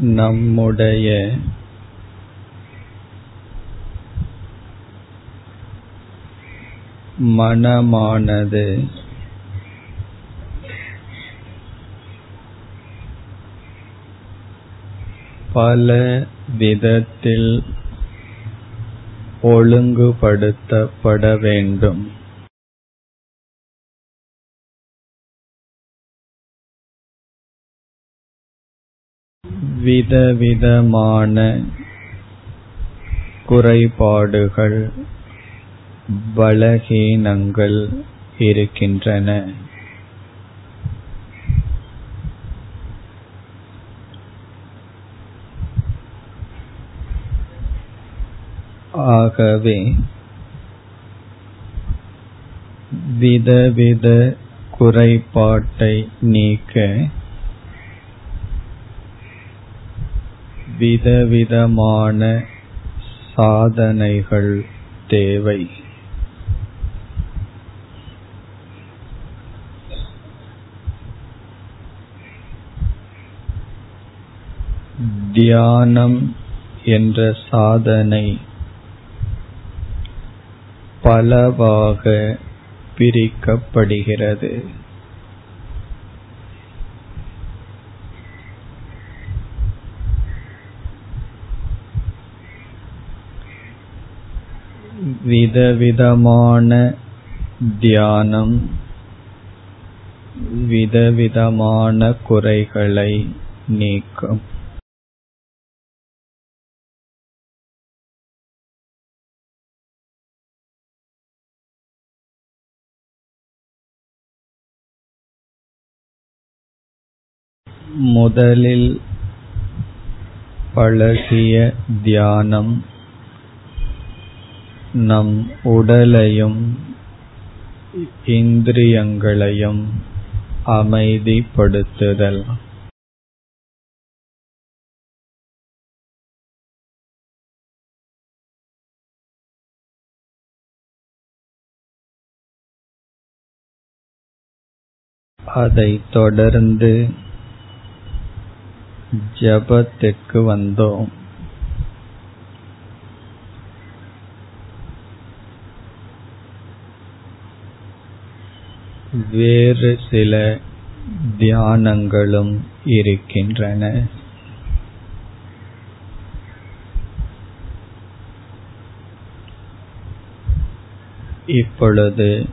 நம்முடைய மனமானது பல விதத்தில் ஒழுங்குபடுத்தப்பட வேண்டும். விதவிதமான குறைபாடுகள் பலகீனங்கள் இருக்கின்றன. ஆகவே விதவித குறைபாட்டை நீக்க விதவிதமான சாதனைகள் தேவை. தியானம் என்ற சாதனை பலவாக பிரிக்கப்படுகிறது. விதவிதமான தியானம் விதவிதமான குறைகளை நீக்கும். முதலில் பழகிய தியானம் நம் உடலையும் இந்திரியங்களையும் அமைதிப்படுத்துதல். அதைத் தொடர்ந்து ஜபத்திற்கு வந்தோம். வேறு சில தியானங்களும் இருக்கின்றன. இப்பொழுது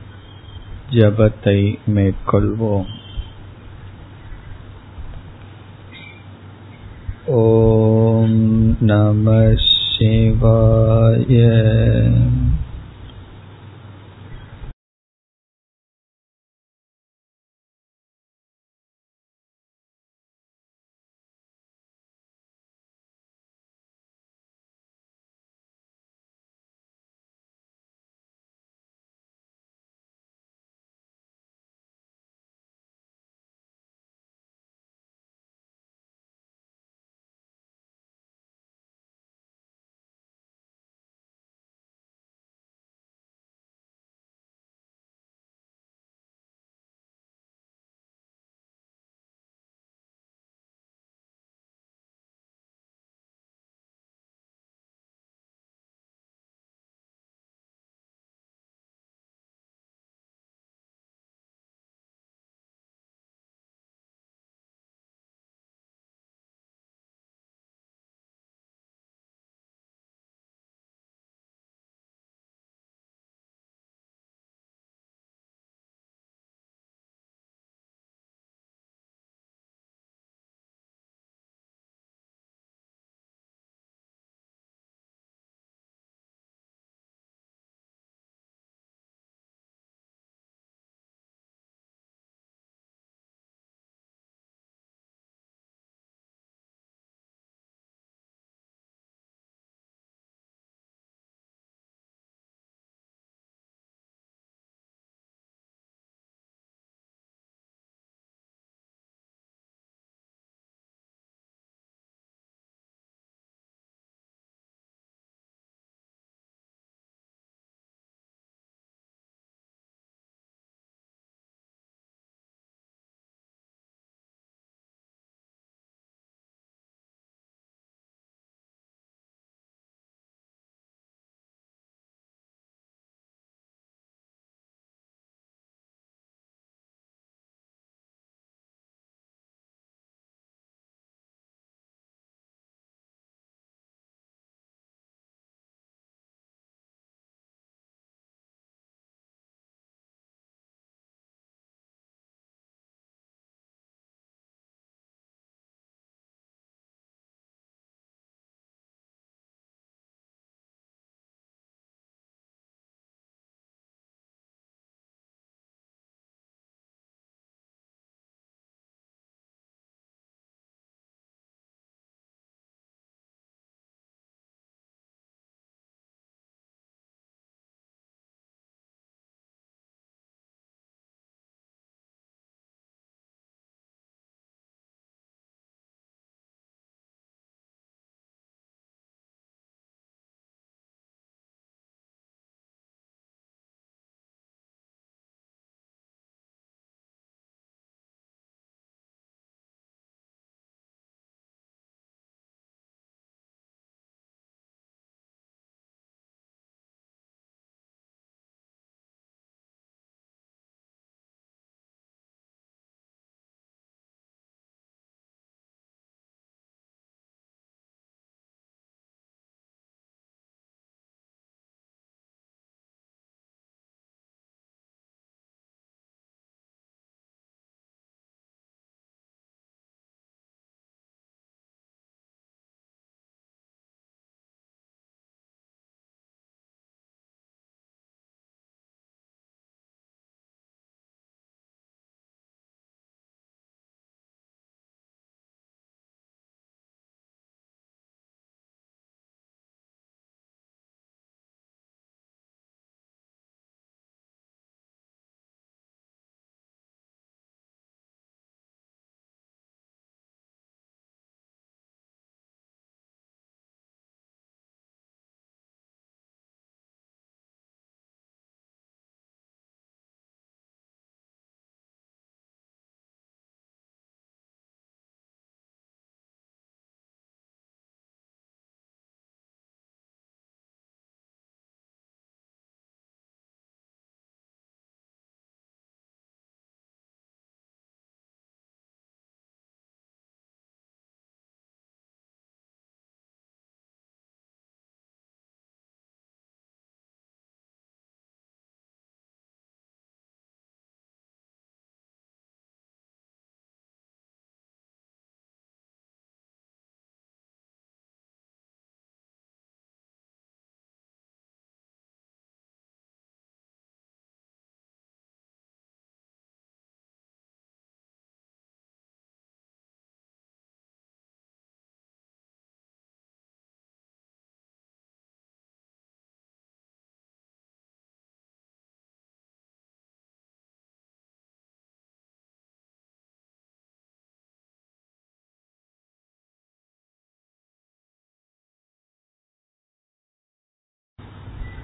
ஜபத்தை மேற்கொள்வோம். ஓம் நம சிவாய